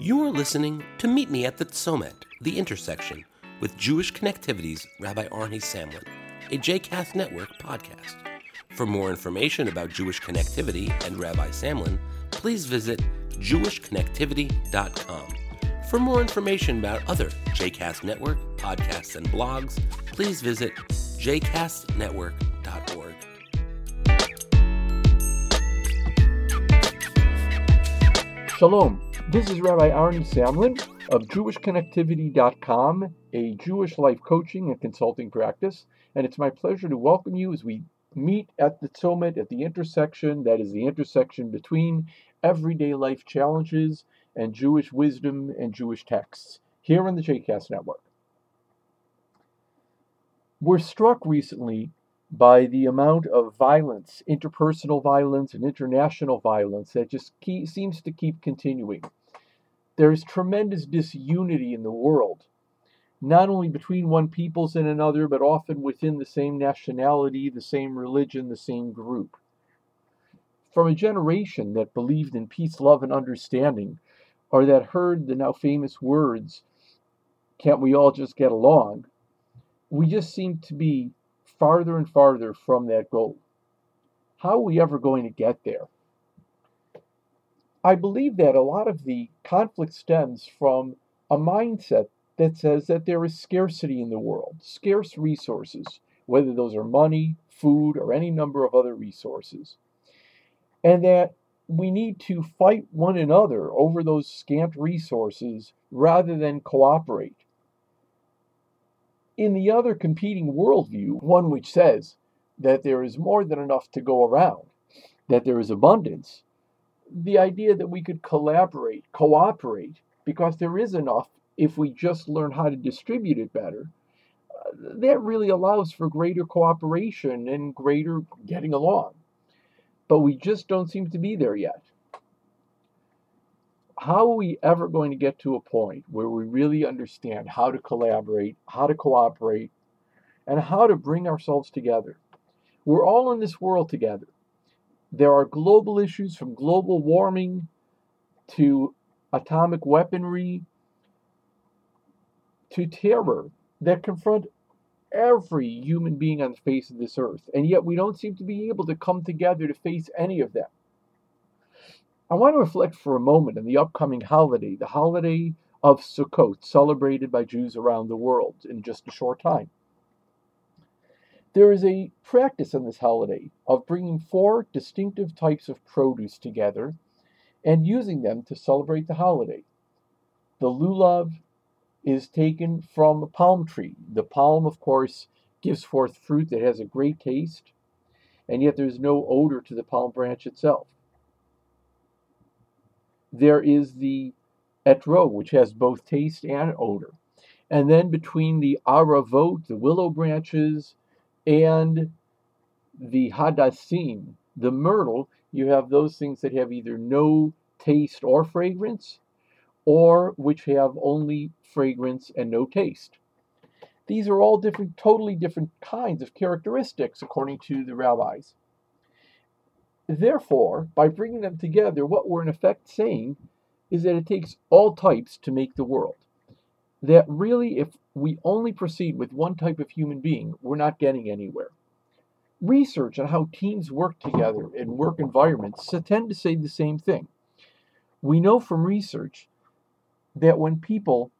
You are listening to Meet Me at the Tzomet, the intersection, with Jewish Connectivity's Rabbi Arnie Samlin, a JCast Network podcast. For more information about Jewish Connectivity and Rabbi Samlin, please visit jewishconnectivity.com. For more information about other JCast Network podcasts and blogs, please visit jcastnetwork.org. Shalom. This is Rabbi Arnie Samlin of JewishConnectivity.com, a Jewish life coaching and consulting practice. And it's my pleasure to welcome you as we meet at the Tzomet, at the intersection that is the intersection between everyday life challenges and Jewish wisdom and Jewish texts here on the JCast Network. We're struck recently by the amount of violence, interpersonal violence and international violence that just keep, seems to keep continuing. There is tremendous disunity in the world, not only between one peoples and another, but often within the same nationality, the same religion, the same group. From a generation that believed in peace, love, and understanding, or that heard the now famous words, Can't we all just get along? We just seem to be farther and farther from that goal. How are we ever going to get there? I believe that a lot of the conflict stems from a mindset that says that there is scarcity in the world, scarce resources, whether those are money, food, or any number of other resources. And that we need to fight one another over those scant resources rather than cooperate. In the other competing worldview, one which says that there is more than enough to go around, that there is abundance, the idea that we could collaborate, cooperate, because there is enough if we just learn how to distribute it better, uh, that really allows for greater cooperation and greater getting along. But we just don't seem to be there yet. How are we ever going to get to a point where we really understand how to collaborate, how to cooperate, and how to bring ourselves together? We're all in this world together. There are global issues from global warming to atomic weaponry to terror that confront every human being on the face of this earth. And yet we don't seem to be able to come together to face any of them. I want to reflect for a moment on the upcoming holiday, the holiday of Sukkot, celebrated by Jews around the world in just a short time. There is a practice on this holiday of bringing four distinctive types of produce together and using them to celebrate the holiday. The lulav is taken from a palm tree. The palm, of course, gives forth fruit that has a great taste, and yet there's no odor to the palm branch itself. There is the etrog, which has both taste and odor. And then between the aravot, the willow branches, and the hadassim, the myrtle, you have those things that have either no taste or fragrance, or which have only fragrance and no taste. These are all different, totally different kinds of characteristics, according to the rabbis. Therefore, by bringing them together, what we're in effect saying is that it takes all types to make the world that really, if we only proceed with one type of human being, we're not getting anywhere. Research on how teams work together in work environments tend to say the same thing. We know from research that when people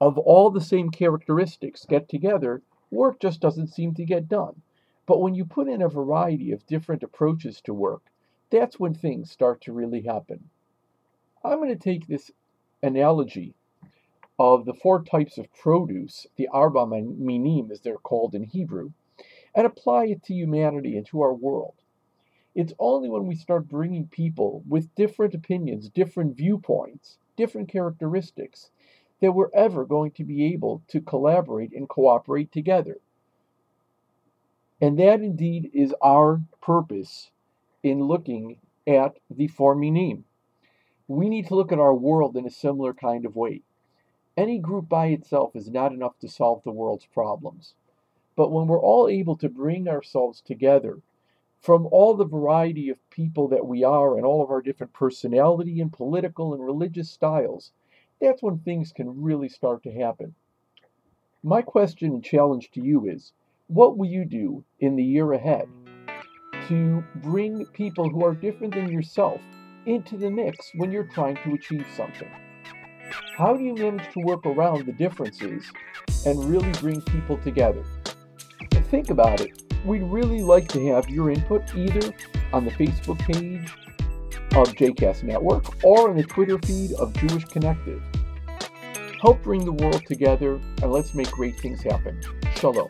of all the same characteristics get together, work just doesn't seem to get done. But when you put in a variety of different approaches to work, that's when things start to really happen. I'm going to take this analogy of the four types of produce, the arba minim as they're called in Hebrew, and apply it to humanity and to our world. It's only when we start bringing people with different opinions, different viewpoints, different characteristics, that we're ever going to be able to collaborate and cooperate together. And that indeed is our purpose in looking at the four minim. We need to look at our world in a similar kind of way. Any group by itself is not enough to solve the world's problems. But when we're all able to bring ourselves together from all the variety of people that we are and all of our different personality and political and religious styles, that's when things can really start to happen. My question and challenge to you is what will you do in the year ahead to bring people who are different than yourself into the mix when you're trying to achieve something? How do you manage to work around the differences and really bring people together? And think about it. We'd really like to have your input either on the Facebook page of JCast Network or on the Twitter feed of Jewish Connective. Help bring the world together and let's make great things happen. Shalom.